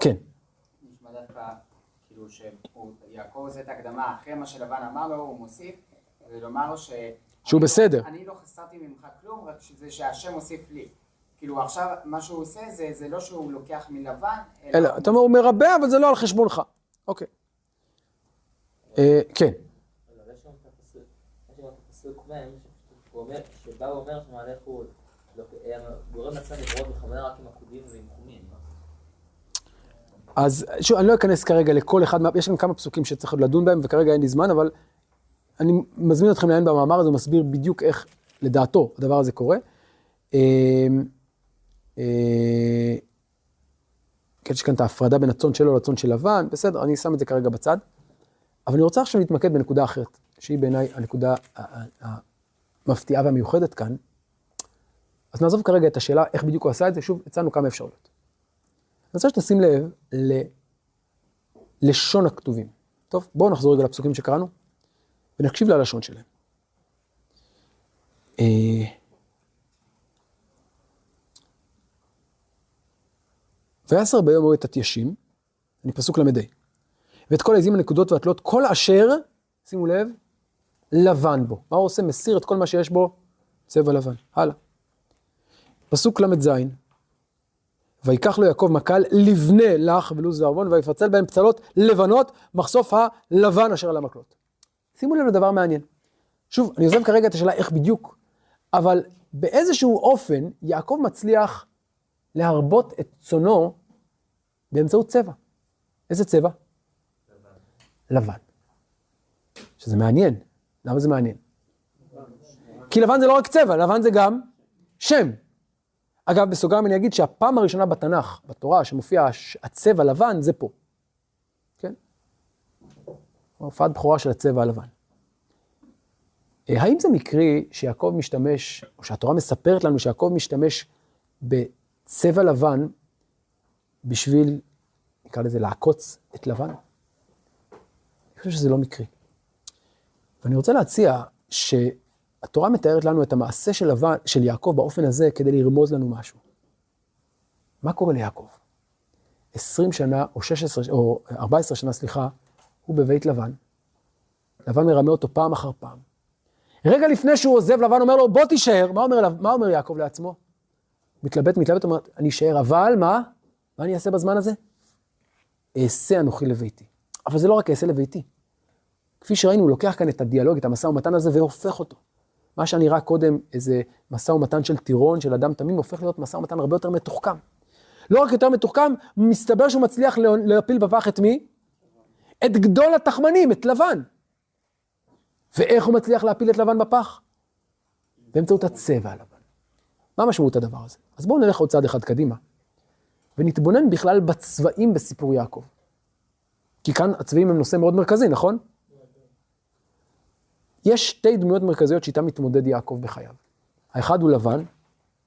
כן. נשמע דווקא, כאילו שיעקב עושה את ההקדמה אחרי מה שלבן אמר לו, הוא מוסיף, ולומר לו ש... שהוא אני בסדר. לא, אני לא חסרתי ממך כלום, רק שזה שהשם הוסיף לי. כאילו עכשיו, מה שהוא עושה זה, זה לא שהוא לוקח מלבן, אלא, אתה אומר, הוא מרבה, אבל זה לא על חשבונך. אוקיי. אה, כן. שהוא אומר, שבה הוא אומר שמהלך הוא אה, גורם לעצמם לקרות בכוונה רק עם עקודים ועם. אז שוב, אני לא אכנס כרגע לכל אחד, מה- יש לנו כמה פסוקים שצריך לדון בהם, וכרגע אין לי זמן, אבל אני מזמין אתכם לעיין במאמר הזה, הוא מסביר בדיוק איך, לדעתו, הדבר הזה קורה. אה, אה, כן, יש כאן את ההפרדה בין הצאן שלו לצאן של לבן, בסדר, אני שם את זה כרגע בצד. אבל אני רוצה עכשיו להתמקד בנקודה אחרת, שהיא בעיניי הנקודה המפתיעה והמיוחדת כאן. אז נעזוב כרגע את השאלה איך בדיוק הוא עשה את זה, שוב, הצענו כמה אפשרויות. אני רוצה שתשים לב ללשון הכתובים. טוב, בואו נחזור רגע לפסוקים שקראנו, ונקשיב ללשון שלהם. אה, ויסר ביום ההוא את התיישים, אני פסוק ל"ה, ואת כל העזים הנקודות והתלות, כל אשר, שימו לב, לבן בו. מה הוא עושה? מסיר את כל מה שיש בו צבע לבן. הלאה. פסוק ל"ז, ויקח לו יעקב מקל לבנה לך ולוז וערבון, ויפצל בהם פצלות לבנות, מחשוף הלבן אשר על המקלות. שימו לב לדבר מעניין. שוב, אני עוזב כרגע את השאלה איך בדיוק, אבל באיזשהו אופן יעקב מצליח להרבות את צונו באמצעות צבע. איזה צבע? לבן. שזה מעניין. למה זה מעניין? כי לבן זה לא רק צבע, לבן זה גם שם. אגב, בסוגריים אני אגיד שהפעם הראשונה בתנ"ך, בתורה, שמופיע הצבע לבן, זה פה. כן? הופעת בכורה של הצבע הלבן. אה, האם זה מקרי שיעקב משתמש, או שהתורה מספרת לנו שיעקב משתמש בצבע לבן בשביל, נקרא לזה, לעקוץ את לבן? אני חושב שזה לא מקרי. ואני רוצה להציע שהתורה מתארת לנו את המעשה של, לבן, של יעקב באופן הזה כדי לרמוז לנו משהו. מה קורה ליעקב? 20 שנה, או 16, או 14 שנה, סליחה, הוא בבית לבן. לבן מרמה אותו פעם אחר פעם. רגע לפני שהוא עוזב, לבן אומר לו, בוא תישאר. מה אומר, מה אומר יעקב לעצמו? מתלבט, מתלבט, אומר, אני אשאר, אבל מה? מה אני אעשה בזמן הזה? אעשה אנוכי לביתי. אבל זה לא רק אעשה לביתי. כפי שראינו, הוא לוקח כאן את הדיאלוג, את המשא ומתן הזה, והופך אותו. מה שנראה קודם איזה משא ומתן של טירון, של אדם תמים, הופך להיות משא ומתן הרבה יותר מתוחכם. לא רק יותר מתוחכם, מסתבר שהוא מצליח לה- להפיל בפח את מי? את גדול התחמנים, את לבן. ואיך הוא מצליח להפיל את לבן בפח? באמצעות הצבע הלבן. מה משמעות הדבר הזה? אז בואו נלך עוד צעד אחד קדימה, ונתבונן בכלל בצבעים בסיפור יעקב. כי כאן הצבעים הם נושא מאוד מרכזי, נכון? יש שתי דמויות מרכזיות שאיתן מתמודד יעקב בחייו. האחד הוא לבן,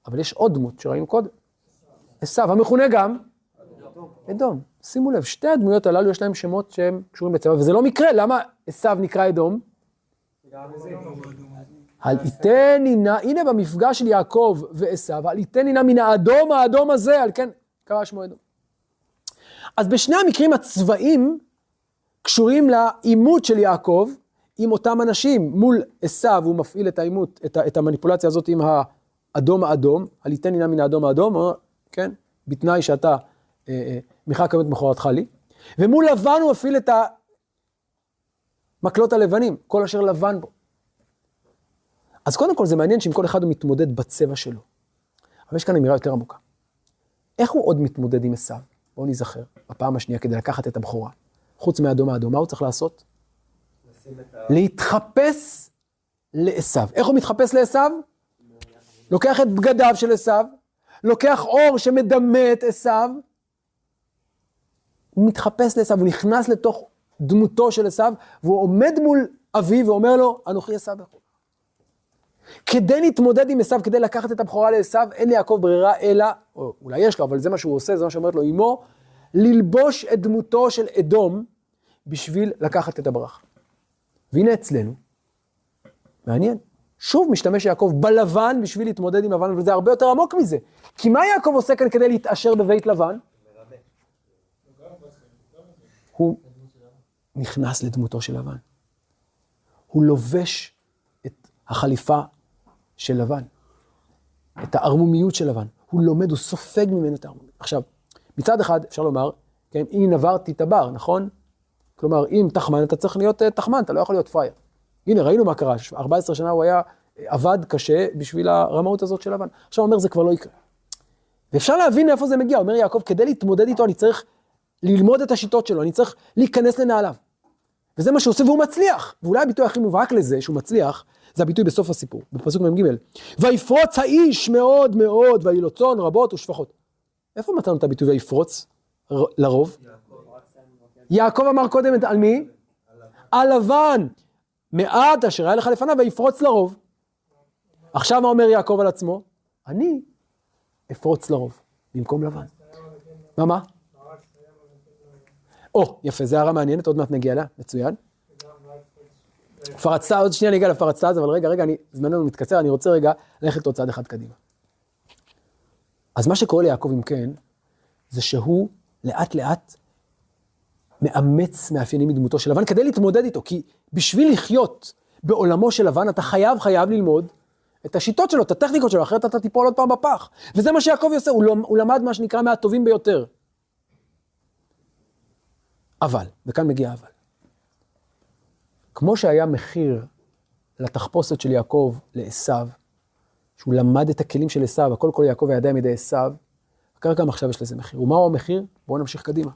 אבל יש עוד דמות שראינו קודם. עשיו, המכונה גם אדום. שימו לב, שתי הדמויות הללו יש להם שמות שהם קשורים בצבע, וזה לא מקרה, למה עשיו נקרא אדום? על יתני נא, הנה במפגש של יעקב ועשיו, על יתני נא מן האדום האדום הזה, על כן קרא שמו אדום. אז בשני המקרים הצבעים קשורים לעימות של יעקב עם אותם אנשים. מול עשיו הוא מפעיל את העימות, את, את המניפולציה הזאת עם האדום האדום, על יתני נא מן האדום האדום, כן, בתנאי שאתה, אה, אה, מיכה כמת מכורתך לי. ומול לבן הוא מפעיל את המקלות הלבנים, כל אשר לבן בו. אז קודם כל זה מעניין שאם כל אחד הוא מתמודד בצבע שלו. אבל יש כאן אמירה יותר עמוקה. איך הוא עוד מתמודד עם עשיו? בואו ניזכר, בפעם השנייה כדי לקחת את הבכורה. חוץ מהאדום האדום, מה הוא צריך לעשות? להתחפש לעשיו. איך הוא מתחפש לעשיו? לוקח את בגדיו של עשיו, לוקח אור שמדמה את עשיו, הוא מתחפש לעשיו, הוא נכנס לתוך דמותו של עשיו, והוא עומד מול אביו ואומר לו, אנוכי עשיו בכור. כדי להתמודד עם עשיו, כדי לקחת את הבכורה לעשיו, אין ליעקב ברירה אלא, או אולי יש לו, אבל זה מה שהוא עושה, זה מה שאומרת לו אמו, ללבוש את דמותו של אדום בשביל לקחת את הברכה. והנה אצלנו, מעניין, שוב משתמש יעקב בלבן בשביל להתמודד עם לבן, וזה הרבה יותר עמוק מזה. כי מה יעקב עושה כאן כדי להתעשר בבית לבן? הוא נכנס לדמותו של לבן. הוא לובש את החליפה של לבן, את הערמומיות של לבן. הוא לומד, הוא סופג ממנו את הערמומיות. עכשיו, מצד אחד אפשר לומר, כן, אם נברתי תבר, נכון? כלומר, אם תחמן, אתה צריך להיות אה, תחמן, אתה לא יכול להיות פראייר. הנה, ראינו מה קרה, 14 שנה הוא היה, אה, עבד קשה בשביל הרמאות הזאת של לבן. עכשיו הוא אומר, זה כבר לא יקרה. ואפשר להבין מאיפה זה מגיע, אומר יעקב, כדי להתמודד איתו אני צריך ללמוד את השיטות שלו, אני צריך להיכנס לנעליו. וזה מה שהוא עושה, והוא מצליח. ואולי הביטוי הכי מובהק לזה, שהוא מצליח, זה הביטוי בסוף הסיפור, בפסוק מ"ג. ויפרוץ האיש מאוד מאוד, ויהי לו צאן רבות ושפחות. איפה מצאנו את הביטוי ויפרוץ? לרוב? יעקב אמר קודם על מי? על לבן. מעט אשר היה לך לפניו ויפרוץ לרוב. עכשיו מה אומר יעקב על עצמו? אני אפרוץ לרוב, במקום לבן. מה, מה? או, יפה, זו הערה מעניינת, עוד מעט נגיע אליה, מצוין. פרצת, עוד שנייה אני אגיע לפרצת, אבל רגע, רגע, זמננו מתקצר, אני רוצה רגע ללכת עוד צעד אחד קדימה. אז מה שקורה ליעקב, אם כן, זה שהוא לאט לאט מאמץ מאפיינים מדמותו של לבן כדי להתמודד איתו, כי בשביל לחיות בעולמו של לבן, אתה חייב, חייב ללמוד את השיטות שלו, את הטכניקות שלו, אחרת אתה תיפול עוד פעם בפח. וזה מה שיעקב עושה, הוא, לומ- הוא למד מה שנקרא מהטובים ביותר. אבל, וכאן מגיע אבל. כמו שהיה מחיר לתחפושת של יעקב לעשו, שהוא למד את הכלים של עשו, הכל כל יעקב הידיים ידי עשו, ככה גם עכשיו יש לזה מחיר. ומהו המחיר? בואו נמשיך קדימה.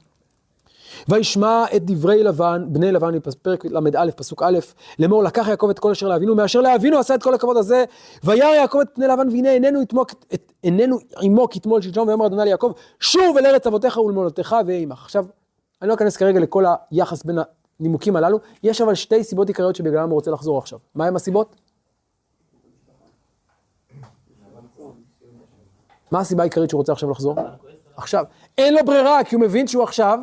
וישמע את דברי לבן, בני לבן, פרק ל"א, פסוק א', לאמור לקח יעקב את כל אשר לאבינו, מאשר לאבינו עשה את כל הכבוד הזה, וירא יעקב את פני לבן, והנה איננו יתמו, את, איננו עמו כתמול שלשום, ויאמר אדוני ליעקב, שוב אל ארץ אבותיך ולמולדתך ואהיה עמך. עכשיו, אני לא אכנס כרגע לכל היחס בין הנימוקים הללו, יש אבל שתי סיבות עיקריות שבגללם הוא רוצה לחזור עכשיו. מהם הסיבות? מה הסיבה העיקרית שהוא רוצה עכשיו לחזור? עכשיו. אין לו ברירה, כי הוא מבין שהוא עכשיו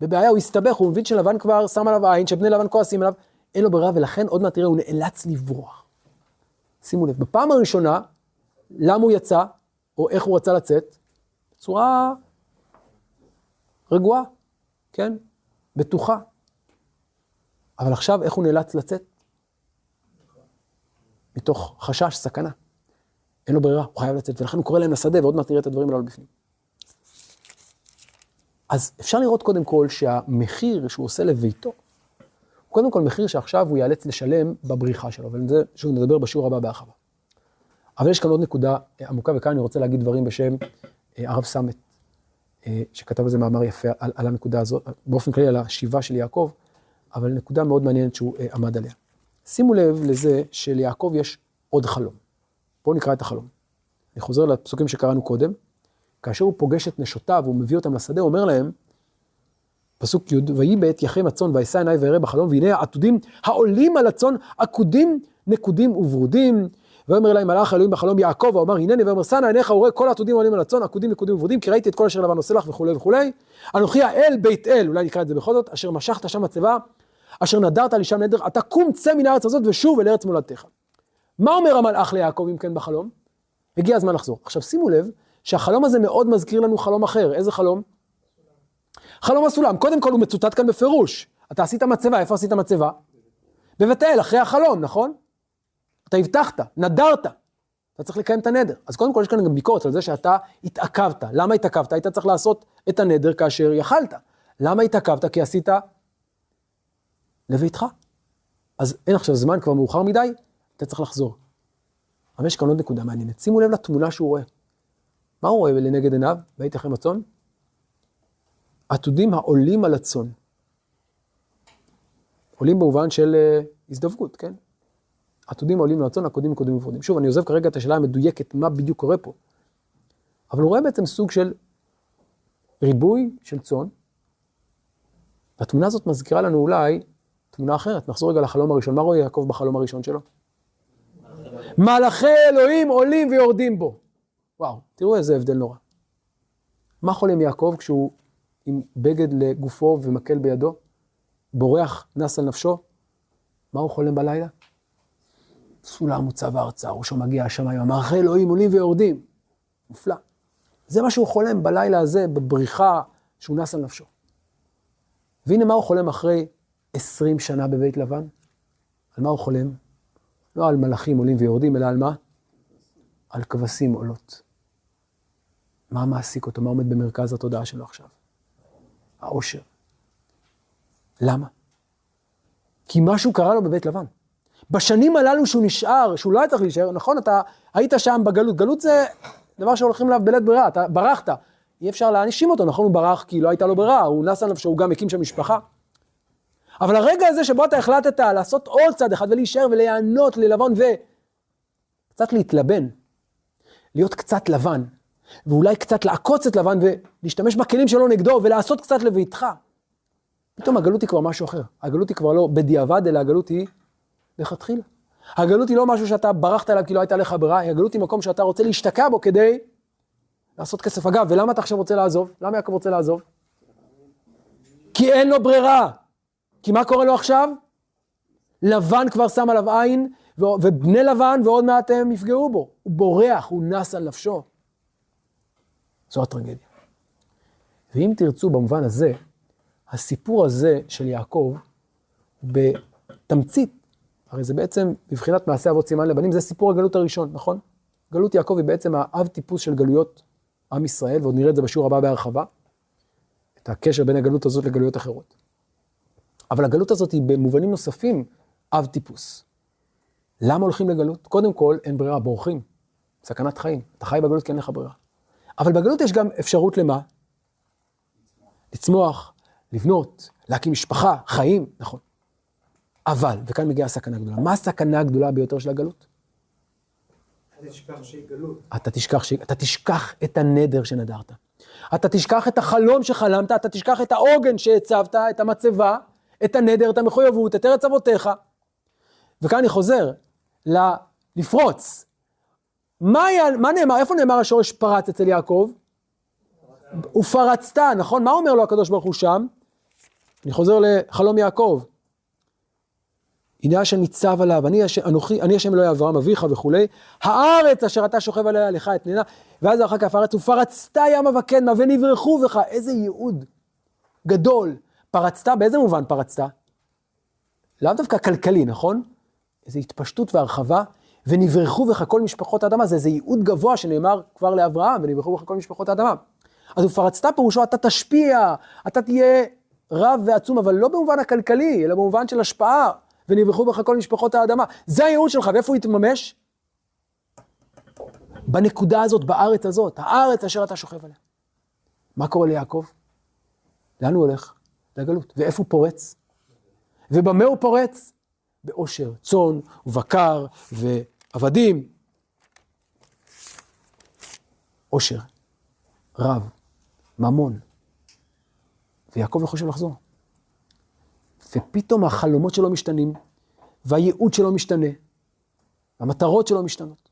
בבעיה, הוא הסתבך, הוא מבין שלבן כבר שם עליו עין, שבני לבן כועסים עליו, אין לו ברירה, ולכן עוד מעט תראה, הוא נאלץ לברוח. שימו לב, בפעם הראשונה, למה הוא יצא, או איך הוא רצה לצאת? בצורה רגועה, כן? בטוחה. אבל עכשיו, איך הוא נאלץ לצאת? מתוך חשש, סכנה. אין לו ברירה, הוא חייב לצאת, ולכן הוא קורא להם לשדה, ועוד מעט נראה את הדברים הללו בפנים. אז אפשר לראות קודם כל שהמחיר שהוא עושה לביתו, הוא קודם כל מחיר שעכשיו הוא ייאלץ לשלם בבריחה שלו, ועל זה שוב נדבר בשיעור הבא בהרחבה. אבל יש כאן עוד נקודה עמוקה, וכאן אני רוצה להגיד דברים בשם אה, הרב סמט, אה, שכתב על זה מאמר יפה על, על הנקודה הזאת, באופן כללי על השיבה של יעקב, אבל נקודה מאוד מעניינת שהוא אה, עמד עליה. שימו לב לזה שליעקב יש עוד חלום. בואו נקרא את החלום. אני חוזר לפסוקים שקראנו קודם. כאשר הוא פוגש את נשותיו, הוא מביא אותם לשדה, הוא אומר להם, פסוק י', ויהי בעת יחם הצאן, ואשא עיניי ואראה בחלום, והנה העתודים העולים על הצאן, עקודים, נקודים וברודים. ויאמר אליי מלאך אלוהים בחלום יעקב, ואומר הנני, ואומר שנא עיניך וראה כל העתודים העולים על הצאן, עקודים, נקודים וברודים, כי ראיתי את כל אשר לבן עושה לך וכולי וכולי. אנוכי האל בית אל, אולי נקרא את זה בכל זאת, אשר משכת שם מצבה, אשר נדרת לי שם נדר, אתה קום צא מן הארץ הזאת ושוב אל ארץ מולדתך. מה אומר המלאך ליעקב אם כן בחלום? הגיע הזמן לחזור. עכשיו שימו לב, שהחלום הזה מאוד מזכיר לנו חלום אחר. איזה חלום? חלום הסולם. קודם כל הוא מצוטט כאן בפירוש. אתה עשית מצבה, איפה עשית מצבה? בבית אל, אחרי החלום, נכון? אתה הבטחת, נדרת. אתה צריך לקיים את הנדר. אז קודם כל יש כאן גם ביקורת על זה שאתה התעכבת. למה התעכבת? היית צריך לעשות את הנדר כאשר יכלת. למה התעכבת? כי עשית לביתך. אז אין עכשיו זמן, כבר מאוחר מדי, אתה צריך לחזור. אבל יש כאן עוד נקודה מעניינת. שימו לב לתמונה שהוא רואה. מה הוא רואה לנגד עיניו? והיית אחרי מצון? עתודים העולים על הצאן. עולים במובן של uh, הזדווגות, כן? עתודים העולים על הצאן, עקודים עקודים ופרודים. שוב, אני עוזב כרגע את השאלה המדויקת, מה בדיוק קורה פה. אבל הוא רואה בעצם סוג של ריבוי של צאן. והתמונה הזאת מזכירה לנו אולי תמונה אחרת. נחזור רגע לחלום הראשון. מה רואה יעקב בחלום הראשון שלו? מלאכי אלוהים עולים ויורדים בו. וואו, תראו איזה הבדל נורא. מה חולם יעקב כשהוא עם בגד לגופו ומקל בידו? בורח, נס על נפשו? מה הוא חולם בלילה? סולם מוצב ארצה, ראשו מגיע השמיים, מלאכי אלוהים עולים ויורדים. מופלא. זה מה שהוא חולם בלילה הזה, בבריחה, שהוא נס על נפשו. והנה מה הוא חולם אחרי 20 שנה בבית לבן? על מה הוא חולם? לא על מלאכים עולים ויורדים, אלא על מה? על כבשים עולות. מה מעסיק אותו? מה עומד במרכז התודעה שלו עכשיו? העושר. למה? כי משהו קרה לו בבית לבן. בשנים הללו שהוא נשאר, שהוא לא היה צריך להישאר, נכון, אתה היית שם בגלות. גלות זה דבר שהולכים אליו בלית ברירה, אתה ברחת. אי אפשר להאשים אותו, נכון, הוא ברח כי לא הייתה לו ברירה, הוא נס על נפשו, הוא גם הקים שם משפחה. אבל הרגע הזה שבו אתה החלטת לעשות עוד צעד אחד ולהישאר וליהנות ללבן וקצת להתלבן, להיות קצת לבן, ואולי קצת לעקוץ את לבן ולהשתמש בכלים שלו נגדו ולעשות קצת לביתך. פתאום הגלות היא כבר משהו אחר. הגלות היא כבר לא בדיעבד, אלא הגלות היא לכתחילה. הגלות היא לא משהו שאתה ברחת אליו כי לא הייתה לך ברירה, הגלות היא מקום שאתה רוצה להשתקע בו כדי לעשות כסף. אגב, ולמה אתה עכשיו רוצה לעזוב? למה יעקב רוצה לעזוב? כי אין לו ברירה. כי מה קורה לו עכשיו? לבן כבר שם עליו עין, ובני לבן ועוד מעט הם יפגעו בו. הוא בורח, הוא נס על נפשו. זו הטרגדיה. ואם תרצו במובן הזה, הסיפור הזה של יעקב, בתמצית, הרי זה בעצם, בבחינת מעשה אבות סימן לבנים, זה סיפור הגלות הראשון, נכון? גלות יעקב היא בעצם האב טיפוס של גלויות עם ישראל, ועוד נראה את זה בשיעור הבא בהרחבה, את הקשר בין הגלות הזאת לגלויות אחרות. אבל הגלות הזאת היא במובנים נוספים אב טיפוס. למה הולכים לגלות? קודם כל, אין ברירה, בורחים. סכנת חיים. אתה חי בגלות כי אין לך ברירה. אבל בגלות יש גם אפשרות למה? לצמוח, לבנות, להקים משפחה, חיים, נכון. אבל, וכאן מגיעה הסכנה הגדולה. מה הסכנה הגדולה ביותר של הגלות? אל תשכח שהיא גלות. אתה תשכח, ש... אתה תשכח את הנדר שנדרת. אתה תשכח את החלום שחלמת, אתה תשכח את העוגן שהצבת, את המצבה, את הנדר, את המחויבות, את ארץ אבותיך. וכאן אני חוזר ל... לפרוץ. מה, היה, מה נאמר, איפה נאמר השורש פרץ אצל יעקב? ופרצת, נכון? מה אומר לו הקדוש ברוך הוא שם? אני חוזר לחלום יעקב. הנה השם ניצב עליו, אני השם, אנוכי, אני השם אלוהי אברהם אביך וכולי, הארץ אשר אתה שוכב עליה לך אתננה, ואז אחר כך הארץ, ופרצת ימה וקדמה ונברחו בך, איזה ייעוד גדול. פרצת, באיזה מובן פרצת? לאו דווקא כלכלי, נכון? איזו התפשטות והרחבה, ונברחו בך כל משפחות האדמה, זה איזה ייעוד גבוה שנאמר כבר לאברהם, ונברחו בך כל משפחות האדמה. אז ופרצת פירושו, אתה תשפיע, אתה תהיה רב ועצום, אבל לא במובן הכלכלי, אלא במובן של השפעה, ונברחו בך כל משפחות האדמה. זה הייעוד שלך, ואיפה הוא יתממש? בנקודה הזאת, בארץ הזאת, הארץ אשר אתה שוכב עליה. מה קורה ליעקב? לאן הוא הולך? לגלות. ואיפה הוא פורץ? ובמה הוא פורץ? באושר, צאן ובקר ועבדים. אושר, רב, ממון. ויעקב לא חושב לחזור. ופתאום החלומות שלו משתנים, והייעוד שלו משתנה, והמטרות שלו משתנות.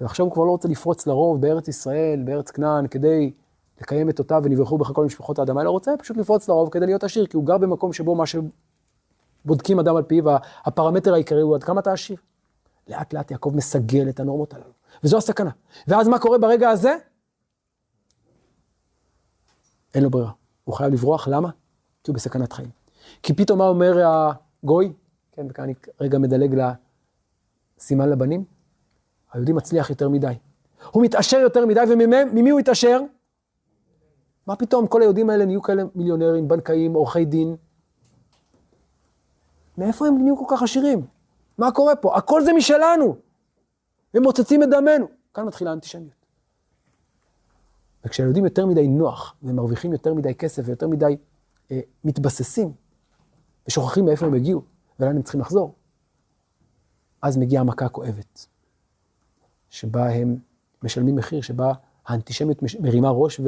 ועכשיו הוא כבר לא רוצה לפרוץ לרוב בארץ ישראל, בארץ כנען, כדי לקיים את אותה ונברחו בך כל משפחות האדמה, אלא רוצה פשוט לפרוץ לרוב כדי להיות עשיר, כי הוא גר במקום שבו מה שבודקים אדם על פיו, הפרמטר העיקרי הוא עד כמה אתה עשיר. לאט לאט יעקב מסגל את הנורמות הללו, וזו הסכנה. ואז מה קורה ברגע הזה? אין לו ברירה, הוא חייב לברוח, למה? כי הוא בסכנת חיים. כי פתאום מה אומר הגוי? כן, וכאן אני רגע מדלג לסימן לבנים. היהודי מצליח יותר מדי. הוא מתעשר יותר מדי, וממי הוא התעשר? מה פתאום כל היהודים האלה נהיו כאלה מיליונרים, בנקאים, עורכי דין? מאיפה הם נהיו כל כך עשירים? מה קורה פה? הכל זה משלנו. הם מוצצים את דמנו. כאן מתחילה האנטישמיות. וכשהילדים יותר מדי נוח, ומרוויחים יותר מדי כסף ויותר מדי אה, מתבססים, ושוכחים מאיפה הם הגיעו, ולאן הם צריכים לחזור, אז מגיעה המכה הכואבת, שבה הם משלמים מחיר, שבה האנטישמיות מרימה ראש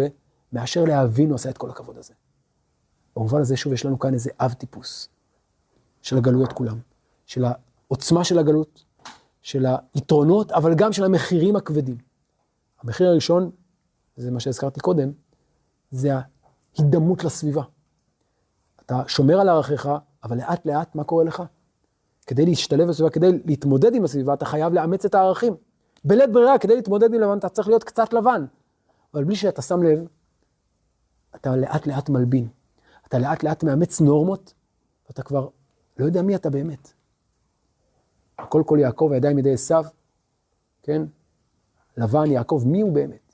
ומאשר להבין עושה את כל הכבוד הזה. במובן הזה, שוב, יש לנו כאן איזה אב טיפוס של הגלויות כולם, של העוצמה של הגלות, של היתרונות, אבל גם של המחירים הכבדים. המחיר הראשון, זה מה שהזכרתי קודם, זה ההידמות לסביבה. אתה שומר על ערכיך, אבל לאט לאט מה קורה לך? כדי להשתלב בסביבה, כדי להתמודד עם הסביבה, אתה חייב לאמץ את הערכים. בלית ברירה, כדי להתמודד עם לבן, אתה צריך להיות קצת לבן. אבל בלי שאתה שם לב, אתה לאט לאט מלבין. אתה לאט לאט מאמץ נורמות, ואתה כבר לא יודע מי אתה באמת. הכל כל יעקב הידיים ידי עשיו, כן? לבן, יעקב, מי הוא באמת?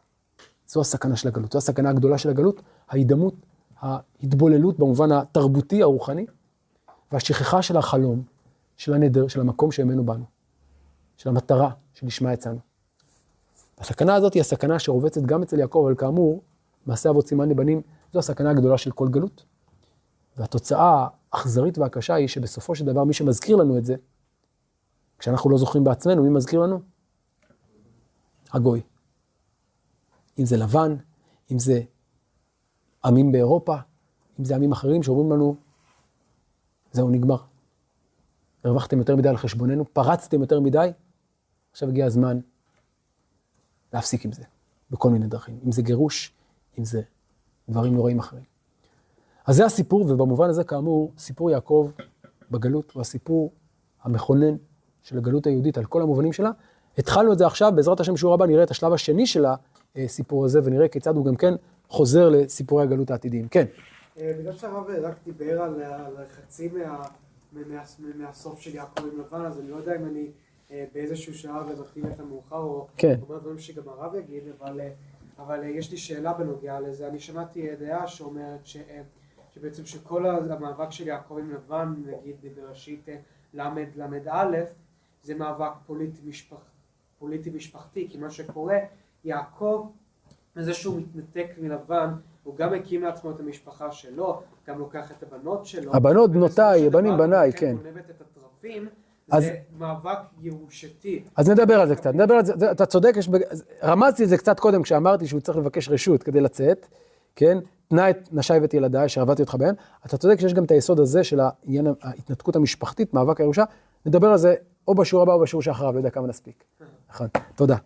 זו הסכנה של הגלות, זו הסכנה הגדולה של הגלות, ההידמות, ההתבוללות במובן התרבותי, הרוחני, והשכחה של החלום, של הנדר, של המקום שממנו באנו, של המטרה שלשמה יצאנו. הסכנה הזאת היא הסכנה שרובצת גם אצל יעקב, אבל כאמור, מעשה אבות סימן לבנים, זו הסכנה הגדולה של כל גלות. והתוצאה האכזרית והקשה היא שבסופו של דבר מי שמזכיר לנו את זה, כשאנחנו לא זוכרים בעצמנו, מי מזכיר לנו? הגוי. אם זה לבן, אם זה עמים באירופה, אם זה עמים אחרים שאומרים לנו, זהו, נגמר. הרווחתם יותר מדי על חשבוננו, פרצתם יותר מדי, עכשיו הגיע הזמן להפסיק עם זה, בכל מיני דרכים. אם זה גירוש, אם זה דברים נוראים אחרים. אז זה הסיפור, ובמובן הזה, כאמור, סיפור יעקב בגלות הוא הסיפור המכונן של הגלות היהודית על כל המובנים שלה. התחלנו את זה עכשיו, בעזרת השם בשיעור הבא נראה את השלב השני של הסיפור הזה, ונראה כיצד הוא גם כן חוזר לסיפורי הגלות העתידיים. כן. אה, בגלל שהרב רק דיבר על חצי מה- מהסוף של יעקב עם לבן, אז אני לא יודע אם אני אה, באיזשהו שלב מקדים את המאוחר, או כן. אומר דברים שגם הרב יגיד, אבל, אה, אבל יש לי שאלה בנוגע לזה. אני שמעתי דעה שאומרת ש, שבעצם שכל המאבק של יעקב עם לבן, נגיד בראשית ל"ל"א, זה מאבק פוליטי, משפח, פוליטי משפחתי, כי מה שקורה, יעקב, בזה שהוא מתנתק מלבן, הוא גם הקים לעצמו את המשפחה שלו, גם לוקח את הבנות שלו. הבנות בנותיי, דבר בניי, כן. גונבת את התרפים, אז- זה מאבק ירושתי. אז נדבר על זה קצת, נדבר על זה, אתה צודק, יש, רמזתי את זה קצת קודם כשאמרתי שהוא צריך לבקש רשות כדי לצאת, כן? תנא את נשיי ואת ילדיי, שעבדתי אותך בהם. אתה צודק שיש גם את היסוד הזה של העניין ההתנתקות המשפחתית, מאבק הירושה. נדבר על זה או בשיעור הבא או בשיעור שאחריו, לא יודע כמה נספיק. נכון, תודה.